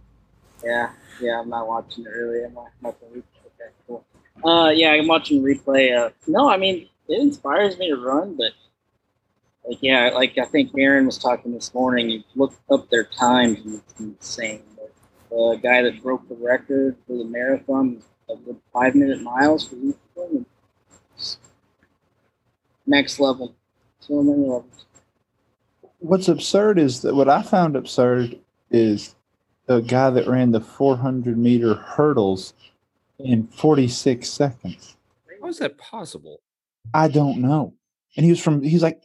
Yeah, yeah. I'm not watching it really. I'm not watching replay. Okay, cool. Uh, yeah, I'm watching replay. Uh, no, I mean it inspires me to run, but like, yeah, like I think Aaron was talking this morning. You look up their times, and it's insane. Like, the guy that broke the record for the marathon, like, with five minute miles for each one. It's Next level. So many levels. What's absurd is that what I found absurd is the guy that ran the 400 meter hurdles in 46 seconds. How is that possible? I don't know. And he was from he's like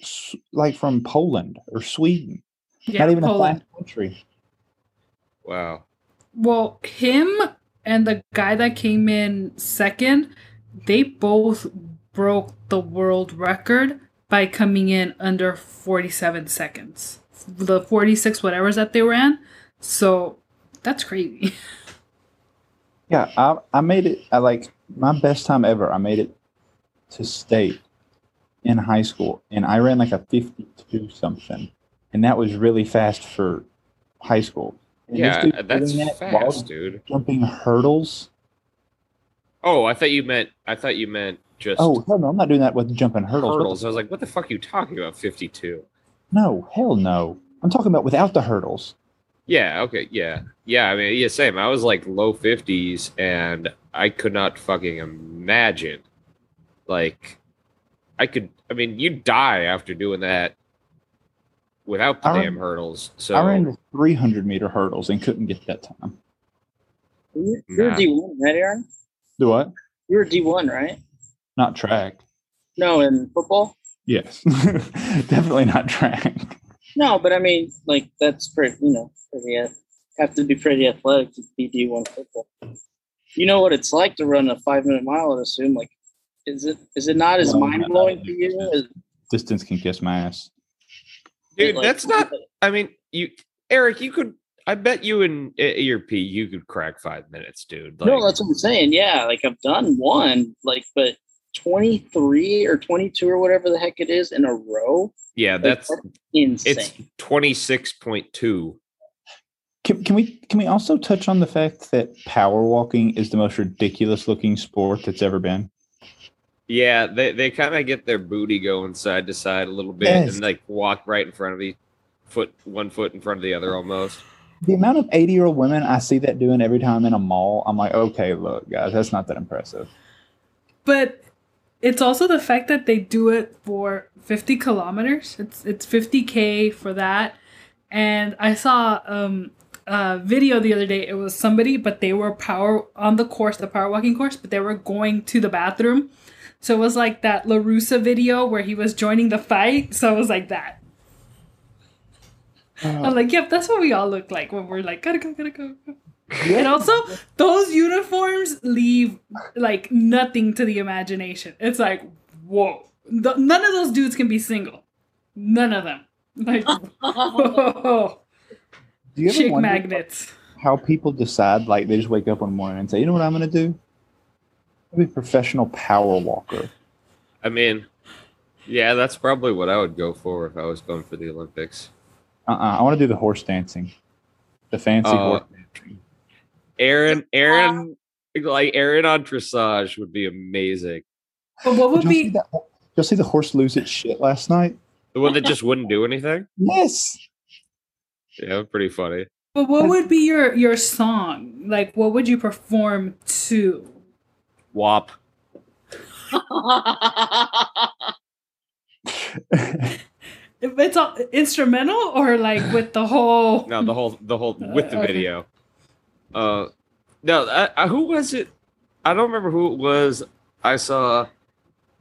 like from Poland or Sweden. Yeah, Not even Poland. a flat country. Wow. Well, him and the guy that came in second, they both broke the world record by coming in under 47 seconds. The 46 whatever's that they ran. So that's crazy. Yeah, I I made it. I like my best time ever. I made it to state in high school, and I ran like a fifty-two something, and that was really fast for high school. And Yeah, that's that fast, dude. Jumping hurdles. Oh, I thought you meant I thought you meant just Oh hell no! I'm not doing that with jumping hurdles. Hurdles. I was like, what the fuck are you talking about? 52. no, hell no. I'm talking about without the hurdles. Yeah, okay, yeah. Yeah, I mean, yeah, same. I was like low 50s and I could not fucking imagine. Like, I could, I mean, you die after doing that without the I ran- damn hurdles. So, I ran the 300 meter hurdles and couldn't get that time. You- You're Nah. D one, right, Aaron? Do what? You're D one, right? Not track. No, in football. Yes, definitely not track. No, but I mean, like that's pretty. You know, pretty. ath- Have to be pretty athletic to be D one football. You know what it's like to run a five minute mile. I'd assume. Like, is it is it not as No, mind blowing to you? As, Distance can kiss my ass. dude, like- that's not, I mean, you, Eric, you could, I bet you in your P, you could crack five minutes, dude. Like, no, that's what I'm saying. Yeah, like I've done one, like, but twenty three or twenty two or whatever the heck it is in a row. yeah, like, that's, insane. it's 26.2. Can, can we can we also touch on the fact that power walking is the most ridiculous looking sport that's ever been? Yeah, they, they kind of get their booty going side to side a little bit Yes. and like walk right in front of each foot, one foot in front of the other almost. The amount of 80 year old women I see that doing every time in a mall, I'm like, okay, look, guys, that's not that impressive. But it's also the fact that they do it for 50 kilometers. It's it's 50k for that. And I saw um a video the other day. It was somebody, but they were power on the course, the power walking course, but they were going to the bathroom. So it was like that Larusa video where he was joining the fight. So it was like that. Uh, I'm like, yep, that's what we all look like when we're like, gotta go, gotta go. go." And also, those uniforms leave like nothing to the imagination. It's like, whoa. Th- none of those dudes can be single. None of them. Like, whoa. Do you ever Chick magnets. how people decide, like, they just wake up one morning and say, you know what I'm going to do? I'll be a professional power walker. I mean, yeah, that's probably what I would go for if I was going for the Olympics. Uh uh I want to do the horse dancing, the fancy Uh, horse dancing. Aaron, Aaron, like Aaron on dressage would be amazing. But what would Did y'all see be that? Y'all see the horse lose its shit last night? The one that just wouldn't do anything. Yes. Yeah, pretty funny. but what would be your your song? Like what would you perform to? Wop. It's all instrumental or like with the whole No, the whole, the whole with the video. Uh, no, I, I, who was it? I don't remember who it was. I saw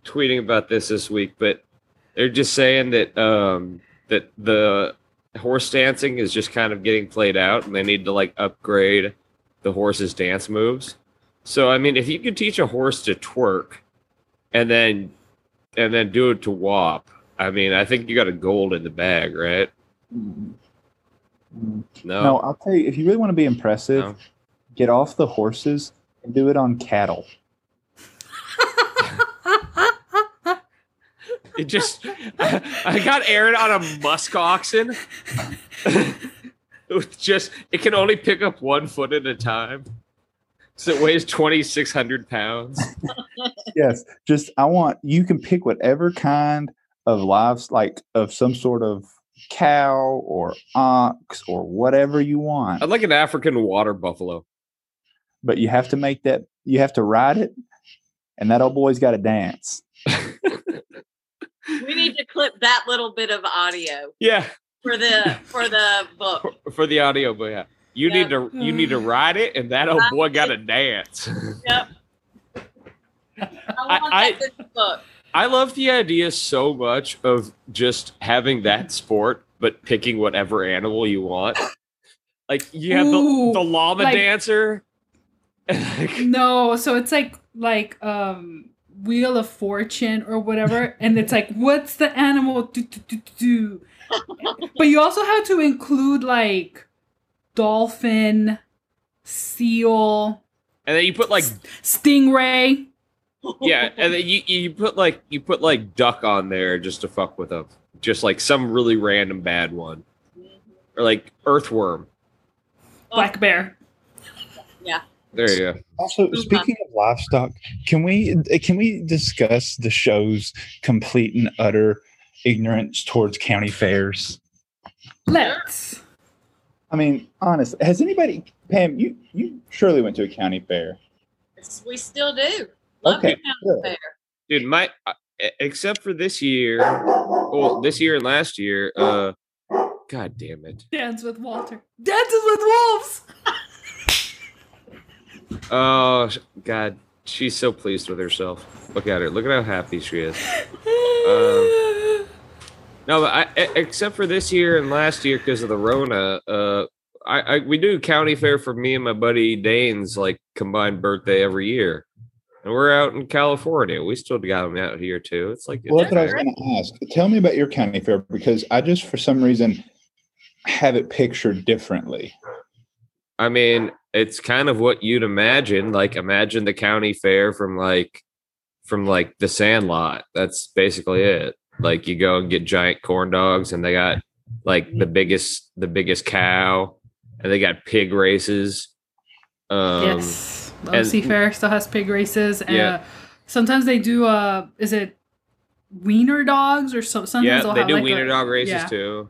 tweeting about this this week, but they're just saying that um that the horse dancing is just kind of getting played out, and they need to like upgrade the horse's dance moves. So I mean, if you could teach a horse to twerk, and then and then do it to wop, I mean, I think you got a gold in the bag, right? Mm. Mm. No, No, I'll tell you, if you really want to be impressive, No. get off the horses and do it on cattle. it just I, got Aaron on a musk oxen. With just it can only pick up one foot at a time. So it weighs twenty six hundred pounds. Yes, just I want you can pick whatever kind of lives, like of some sort of cow or ox or whatever you want, I'd like an African water buffalo. but you have to make that you have to ride it, and that old boy's got to dance. We need to clip that little bit of audio Yeah, for the for the book. for, for the audio, but yeah. You Yeah. need to you need to ride it, and that old boy got to dance. Yep. I I- that in the book. I love the idea so much of just having that sport, but picking whatever animal you want. Like you have Ooh, the, the llama like- dancer. No, so it's like like um Wheel of Fortune or whatever, and it's like what's the animal do, do, do, do. But you also have to include like dolphin, seal, and then you put like stingray. yeah, and then you you put like you put like duck on there just to fuck with them, just like some really random bad one, or like earthworm. Oh. Black bear. Yeah. There you go. Also, speaking of livestock, can we eh, can we discuss the show's complete and utter ignorance towards county fairs? Let's. I mean, honestly, has anybody, Pam? You you surely went to a county fair. We still do. Love Okay, county fair. dude my uh, except for this year well this year and last year uh god damn it Dance with Walter. Dances with wolves. oh god she's so pleased with herself look at her look at how happy she is Um, no but I, except for this year and last year because of the rona uh I, I we do county fair for me and my buddy dane's like combined birthday every year and we're out in california we still got them out here too it's like Well, that's what I was going to ask. Tell me about your county fair because I just, for some reason, have it pictured differently. I mean, it's kind of what you'd imagine. Like, imagine the county fair from like, from like the Sandlot. That's basically it. Like, you go and get giant corn dogs, and they got like the biggest, the biggest cow, and they got pig races. Um, yes. The and- OC Fair still has pig races. And Yeah. uh, sometimes they do uh is it wiener dogs or so sometimes yeah, have do like wiener a- dog races yeah. too.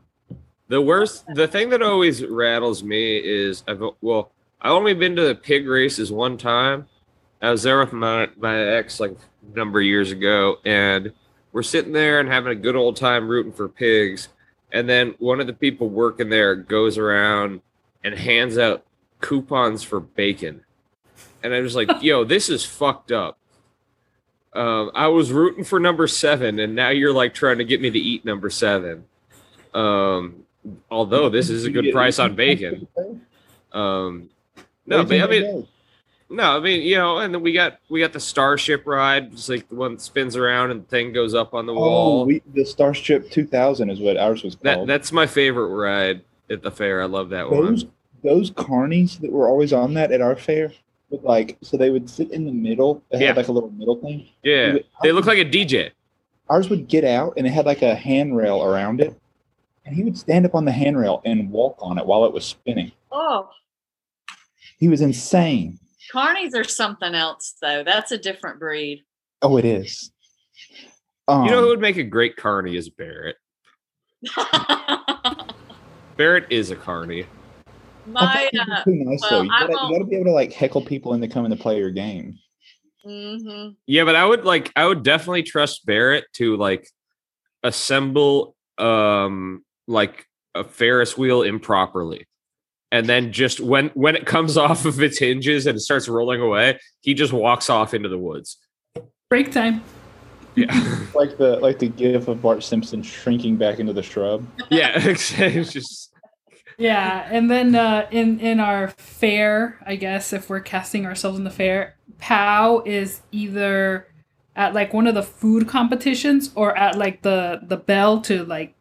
The worst, the thing that always rattles me is I've well, I've only been to the pig races one time. I was there with my my ex like a number of years ago, and we're sitting there and having a good old time rooting for pigs. And then one of the people working there goes around and hands out coupons for bacon. And I was like, yo, this is fucked up. Um, I was rooting for number seven, and now you're like trying to get me to eat number seven. Um, although this is a good price on bacon. Um, no, but I mean, no, I mean, you know, and then we got we got the Starship ride, it's like the one that spins around and the thing goes up on the Oh, wall. we, the Starship 2000 is what ours was that called. that's my favorite ride at the fair. I love that one. those those carnies that were always on that at our fair, would like so they would sit in the middle. They Yeah. had like a little middle thing. Yeah, they look like a DJ. Ours would get out and it had like a handrail around it, and he would stand up on the handrail and walk on it while it was spinning. Oh, He was insane. Carnies are something else though. That's a different breed. Oh, it is. Um, You know who would make a great carny is Barrett. Barrett is a carny. My uh, too nice well, though. You gotta, you gotta be able to like heckle people into coming to play your game. mhm. Yeah, but I would like I would definitely trust Barrett to like assemble um like a Ferris wheel improperly. And then just when when it comes off of its hinges and it starts rolling away, he just walks off into the woods. Break time. Yeah. Like the like the gif of Bart Simpson shrinking back into the shrub. yeah. It's just Yeah, and then uh, in in our fair, I guess if we're casting ourselves in the fair, Pow is either at like one of the food competitions or at like the the bell to like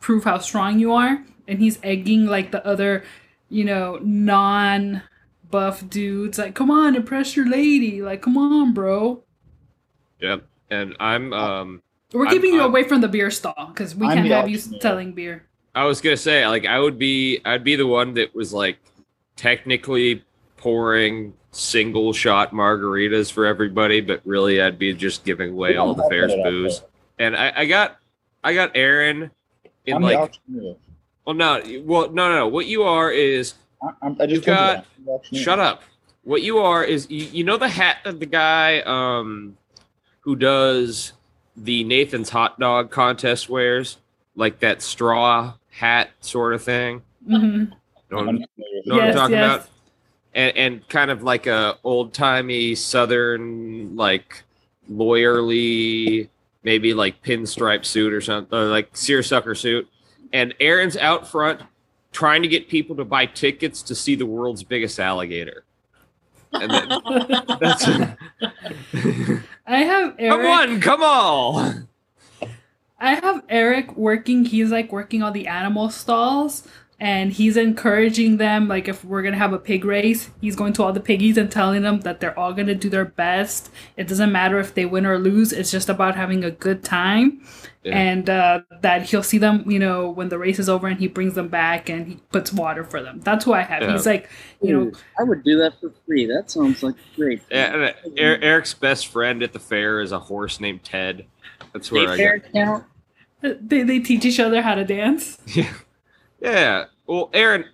prove how strong you are, and he's egging like the other, you know, non buff dudes like, "Come on, impress your lady! Like, come on, bro." Yep. And I'm um We're I'm- keeping you I'm- away from the beer stall because we I'm can't the have you selling beer. I was gonna say like I would be I'd be the one that was like technically pouring single shot margaritas for everybody, but really I'd be just giving away all the fair's booze. And I, I got I got Aaron in I'm like auctioneer. Well no well no no no what you are is I, I'm, just You've got- told you that. I'm the auctioneer. shut up. What you are is you, you know the hat that the guy um who does the Nathan's hot dog contest wears like that straw hat sort of thing. hmm Know- I'm familiar with know what I'm talking yes. about? And, and kind of like a old timey southern like lawyerly, maybe like pinstripe suit or something, or like seersucker suit. And Aaron's out front trying to get people to buy tickets to see the world's biggest alligator. And that, that's I have Eric. come on, come on. I have Eric working. He's like working on the animal stalls, and he's encouraging them. Like if we're gonna have a pig race, he's going to all the piggies and telling them that they're all gonna do their best. It doesn't matter if they win or lose. It's just about having a good time, Yeah. and uh, that he'll see them. You know, when the race is over, and he brings them back and he puts water for them. That's who I have. Yeah. He's like, you know, I would do that for free. That sounds like great. Yeah, uh, Er- Eric's best friend at the fair is a horse named Ted. That's where I Daycare got. count. they they teach each other how to dance. Yeah. Yeah. Well, Aaron,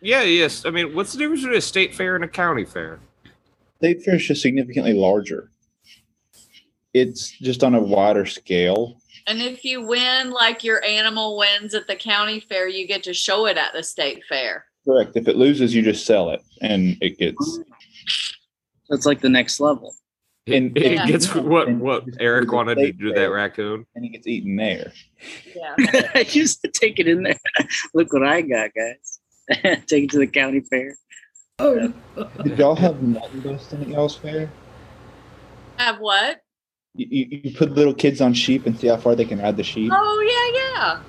yeah, yes. I mean, what's the difference between a state fair and a county fair? State fair is just significantly larger. It's just on a wider scale. And if you win, like your animal wins at the county fair, you get to show it at the state fair. Correct. If it loses, you just sell it, and it gets. That's like the next level. And- it Yeah. gets what what Eric wanted to state do that raccoon. and it gets eaten there. Yeah. I used to take it in there. Look what I got, guys. take it to the county fair. Oh, Did y'all have mutton busting at y'all's fair? Have what? You, you, you put little kids on sheep and see how far they can ride the sheep. Oh yeah, yeah.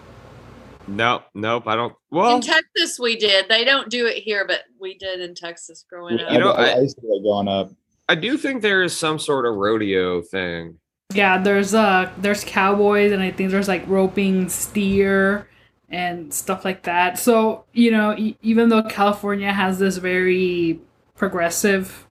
Nope, nope. I don't. Well, in Texas, we did. They don't do it here, but we did in Texas growing I, up. You know, I, I- I used to do that growing up. I do think there is some sort of rodeo thing. Yeah, there's uh there's cowboys and I think there's like roping steer and stuff like that. So, you know, e- even though California has this very progressive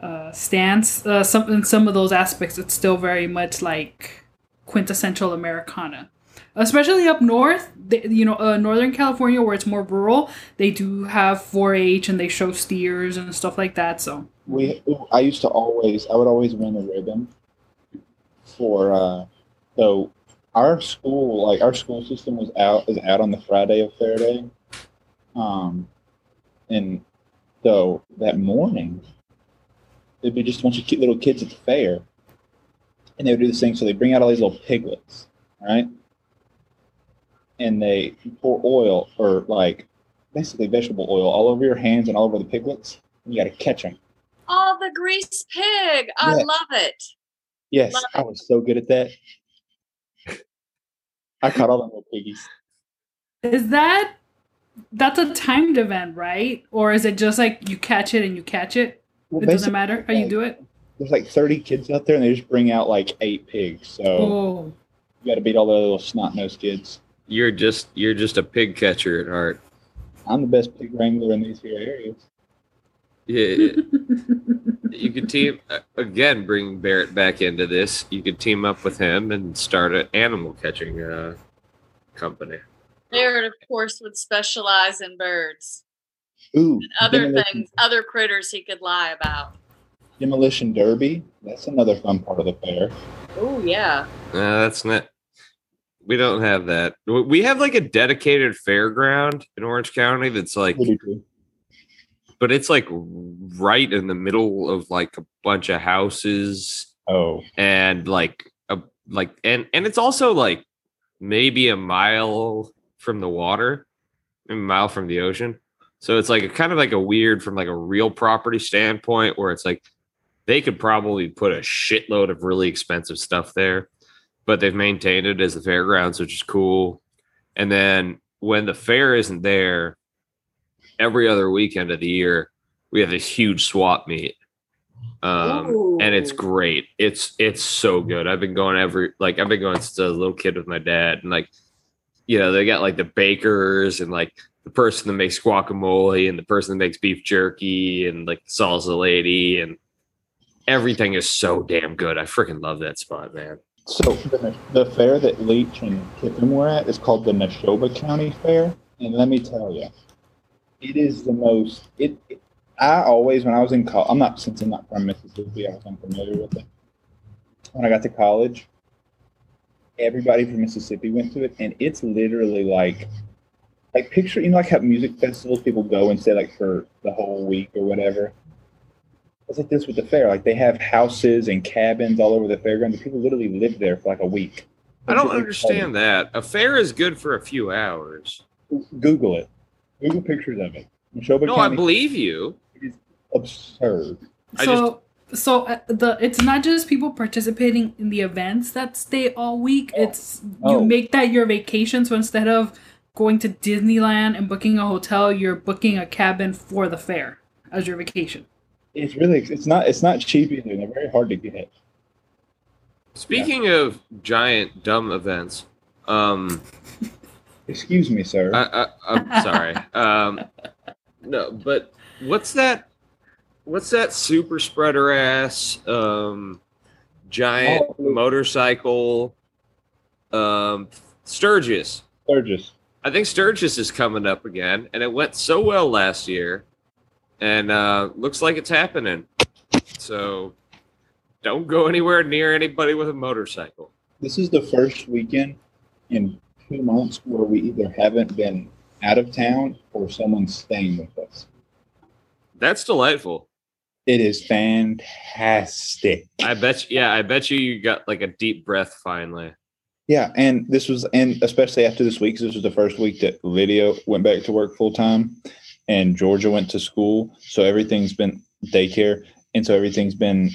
uh stance, uh some in some of those aspects it's still very much like quintessential Americana. Especially up north, they, you know, uh, Northern California where it's more rural, they do have 4-H and they show steers and stuff like that. So, We, I used to always, I would always win a ribbon for. uh So our school, like our school system, was out is out on the Friday of Fair Day, um, and so that morning, there'd be just a bunch of cute little kids at the fair, and they would do this thing. So they bring out all these little piglets, right? And they pour oil or like basically vegetable oil all over your hands and all over the piglets. And you got to catch them. Oh, the grease pig. I Yeah. love it. Yes, Love I was so good at that. I caught all them little piggies. Is that that's a timed event, right? Or is it just like you catch it and you catch it? Well, it doesn't matter how you do it. There's like 30 kids out there, and they just bring out like eight pigs. So Oh, you got to beat all the little snot nosed kids. You're just you're just a pig catcher at heart. I'm the best pig wrangler in these here areas. Yeah, you could team uh, again. Bring Barrett back into this. You could team up with him and start an animal catching uh, company. Barrett, of course, would specialize in birds Ooh, and other demolition, things, other critters he could lie about. demolition derby. That's another fun part of the fair. Oh, yeah. No, that's not. We don't have that. We- We have like a dedicated fairground in Orange County that's like, We do too. But it's like right in the middle of like a bunch of houses Oh, and like a like and and it's also like maybe a mile from the water, a mile from the ocean. So it's like a kind of like a weird from like a real property standpoint where it's like they could probably put a shitload of really expensive stuff there, but they've maintained it as the fairgrounds, which is cool. And then when the fair isn't there, every other weekend of the year, we have this huge swap meet. Um, and it's great. It's it's so good. I've been going every like I've been going since I was a little kid with my dad, and like you know they got like the bakers and like the person that makes guacamole and the person that makes beef jerky and like the salsa lady and everything is so damn good. I freaking love that spot, man. So the, the fair that Leach and Kiffin were at is called the Neshoba County Fair, and let me tell you, it is the most. It. it- I always, when I was in college, I'm not since I'm not from Mississippi, I was unfamiliar with it. When I got to college, everybody from Mississippi went to it, and it's literally like, like picture you know like how music festivals people go and stay like for the whole week or whatever. It's like this with the fair. Like they have houses and cabins all over the fairground. The people literally live there for like a week. I don't understand that. A fair is good for a few hours. Google it. Google pictures of it. Neshoba No, I believe you. It's absurd. I So so uh, the it's not just people participating in the events that stay all week. It's you Oh. make that your vacation. So instead of going to Disneyland and booking a hotel, you're booking a cabin for the fair as your vacation. It's really it's not it's not cheap either. They're very hard to get. Speaking of giant dumb events, um, Excuse me, sir. I, I'm sorry. Um, no, but what's that? What's that super spreader ass um, giant Oh. motorcycle? Um, Sturgis. Sturgis. I think Sturgis is coming up again, and it went so well last year, and uh, looks like it's happening. So, don't go anywhere near anybody with a motorcycle. This is the first weekend in two months where we either haven't been out of town or someone's staying with us. That's delightful. It is fantastic. I bet. You, yeah, I bet you you got like a deep breath finally. Yeah, and this was, and especially after this week, this was the first week that Lydia went back to work full time, and Georgia went to school, so everything's been daycare, and so everything's been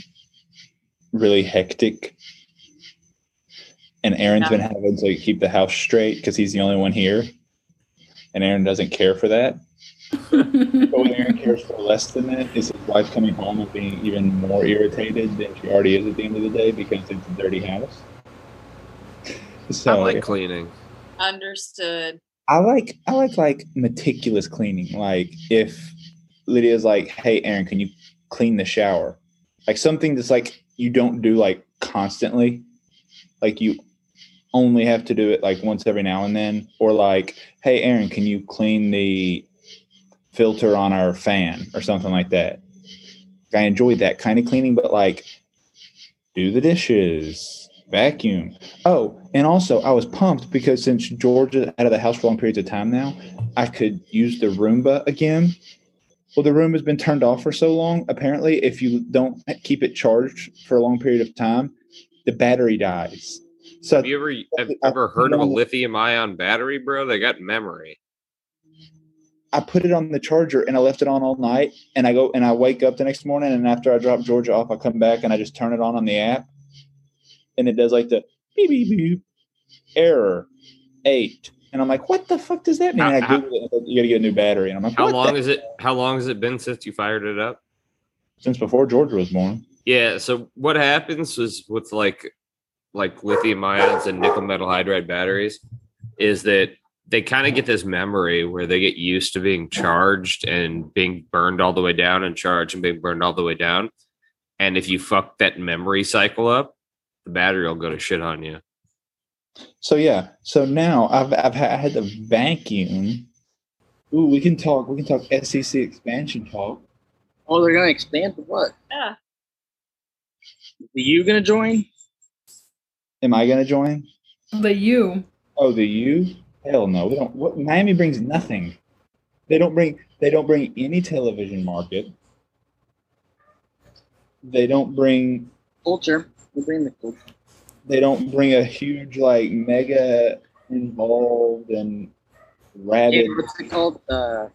really hectic. And Aaron's been having to keep the house straight because he's the only one here, and Aaron doesn't care for that. But what Aaron cares for less than that is his wife coming home and being even more irritated than she already is at the end of the day because it's a dirty house. So I like cleaning. Understood. I like I like like meticulous cleaning. Like if Lydia's like, "Hey, Aaron, can you clean the shower?" Like something that's like you don't do like constantly. Like you only have to do it like once every now and then, or like, "Hey, Aaron, can you clean the filter on our fan?" or something like that. I enjoy that kind of cleaning, but like do the dishes, vacuum. Oh, and also I was pumped because since Georgia's out of the house for long periods of time now, I could use the Roomba again. Well, the Roomba's been turned off for so long. Apparently, if you don't keep it charged for a long period of time, the battery dies. So Have you ever have ever heard of a lithium ion battery, bro? They got memory. I put it on the charger and I left it on all night. And I go and I wake up the next morning and after I drop Georgia off, I come back and I just turn it on on the app, and it does like the beep beep beep error eight. And I'm like, what the fuck does that mean? How- And I Google it. and it says, You got to get a new battery. And I'm like, How long is it? How long has it been since you fired it up? Since before Georgia was born. Yeah. So what happens is with like like lithium ions and nickel metal hydride batteries is that they kind of get this memory where they get used to being charged and being burned all the way down and charged and being burned all the way down. And if you fuck that memory cycle up, the battery will go to shit on you. So yeah. So now I've I've had, I had to vacuum. Ooh, we can talk. We can talk SEC expansion talk. Oh, they're gonna expand to what? Yeah. Are you gonna join? Am I going to join? the U. Oh, the U? Hell no. We don't. What Miami brings nothing. They don't bring. They don't bring any television market. They don't bring. Culture. We bring the culture. they don't bring a huge like mega involved and Yeah, rabid. what's it called? Uh,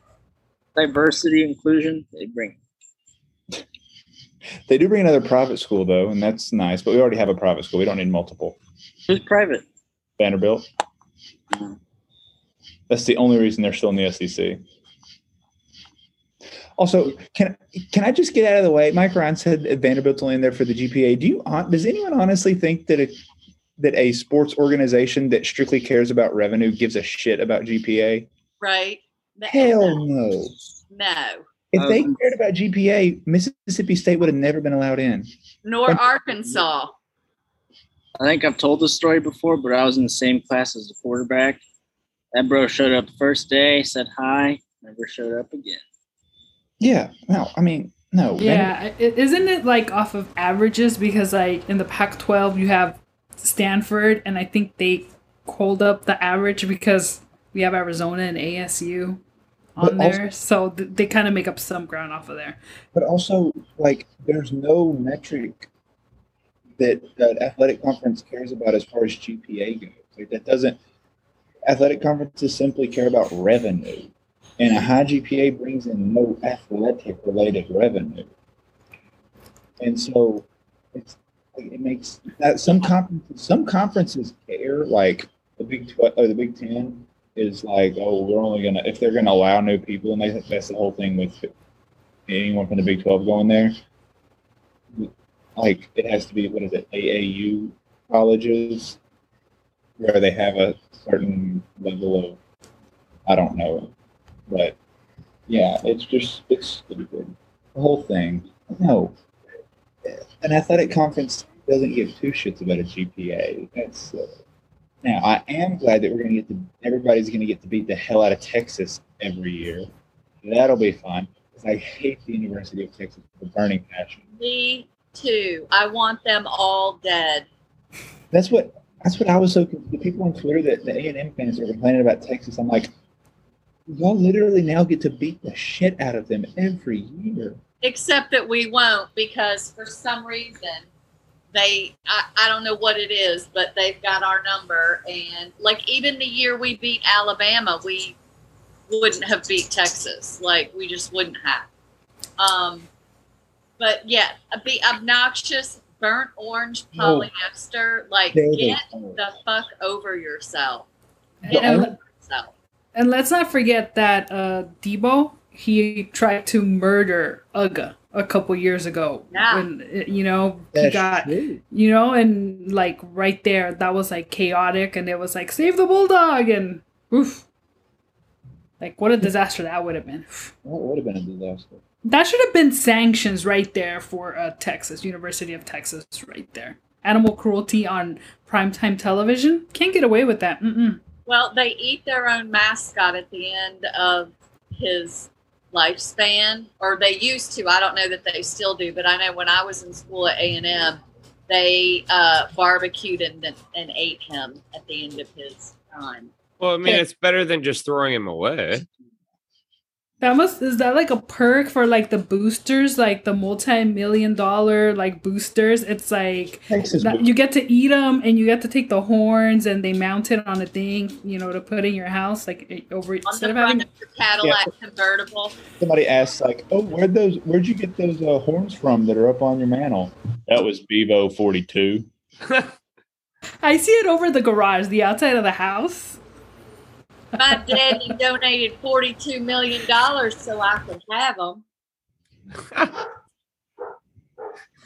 diversity inclusion. They bring. They do bring another private school though, and that's nice. But we already have a private school. We don't need multiple. Who's private? Vanderbilt. That's the only reason they're still in the SEC. Also, can can I just get out of the way? Mike Ryan said that Vanderbilt's only in there for the GPA. Do you does anyone honestly think that a that a sports organization that strictly cares about revenue gives a shit about GPA? Right? Hell no. No. If they Um, cared about GPA, Mississippi State would have never been allowed in. Nor Arkansas. I think I've told this story before, but I was in the same class as the quarterback. That bro showed up the first day, said hi, never showed up again. Yeah, no, I mean, no. Yeah, i- isn't it like off of averages? Because like in the Pac-12, you have Stanford, and I think they hold up the average because we have Arizona and ASU on But also- there, so th- they kind of make up some ground off of there. but also like there's no metric that that athletic conference cares about as far as GPA goes. Like that doesn't athletic conferences simply care about revenue. And a high GPA brings in no athletic related revenue. And so it's like, it makes that some conferences some conferences care like the Big Twelve or the Big Ten is like, oh, we're only gonna if they're gonna allow new people, and they, that's the whole thing with anyone from the Big Twelve going there. Like it has to be what is it AAU colleges where they have a certain level of I don't know, but yeah, it's just it's stupid. The whole thing. No, an athletic conference doesn't give two shits about a GPA. That's uh, now I am glad that we're gonna get to everybody's gonna get to beat the hell out of Texas every year. That'll be fun. 'cause I hate the University of Texas with a burning passion. Me too. I want them all dead. That's what that's what I was so the people on Twitter that the A and M fans are complaining about Texas. I'm like, y'all literally now get to beat the shit out of them every year. Except that we won't because for some reason they I, I don't know what it is, but they've got our number and like even the year we beat Alabama, we wouldn't have beat Texas. Like we just wouldn't have. Um but yeah, be obnoxious, burnt orange No. polyester, like There get the fuck over yourself. Get And- over yourself. And let's not forget that uh, Bevo he tried to murder Uga a couple years ago. Yeah. When you know he That's got true. you know, and like right there, that was like chaotic, and it was like save the bulldog, and oof, like what a disaster that would have been. That would have been a disaster. That should have been sanctions right there for uh, Texas University of Texas, right there. Animal cruelty on primetime television can't get away with that. Mm-mm. Well, they eat their own mascot at the end of his lifespan, or they used to. I don't know that they still do, but I know when I was in school at A and M, they uh, barbecued and and ate him at the end of his time. Well, I mean, it's better than just throwing him away. That must is that like a perk for like the boosters, like the multi-million dollar like boosters? It's like that you get to eat them and you get to take the horns and they mount it on a thing, you know, to put in your house, like over On instead the of front having. of your Cadillac convertible. somebody asks like, "Oh, where'd those? Where'd you get those uh, horns from that are up on your mantle?" That was Bevo forty two. I see it over the garage, the outside of the house. My daddy donated forty-two million dollars so I could have them.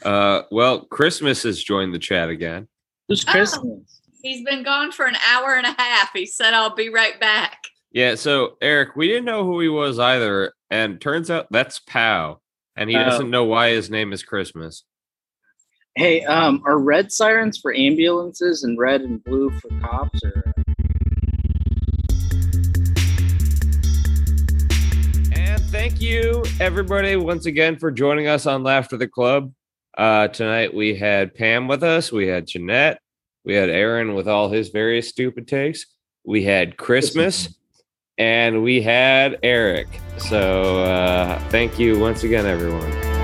Uh, well, Christmas has joined the chat again. Who's Oh. Christmas? He's been gone for an hour and a half. He said, "I'll be right back." Yeah, so Eric, we didn't know who he was either, and turns out that's Pow, and he Oh. doesn't know why his name is Christmas. Hey, um, are red sirens for ambulances and red and blue for cops? Or thank you, everybody, once again for joining us on Laughter the Club. Uh, tonight we had Pam with us, we had Jeanette, we had Aaron with all his various stupid takes, we had Christmas, and we had Eric. So uh, thank you once again, everyone.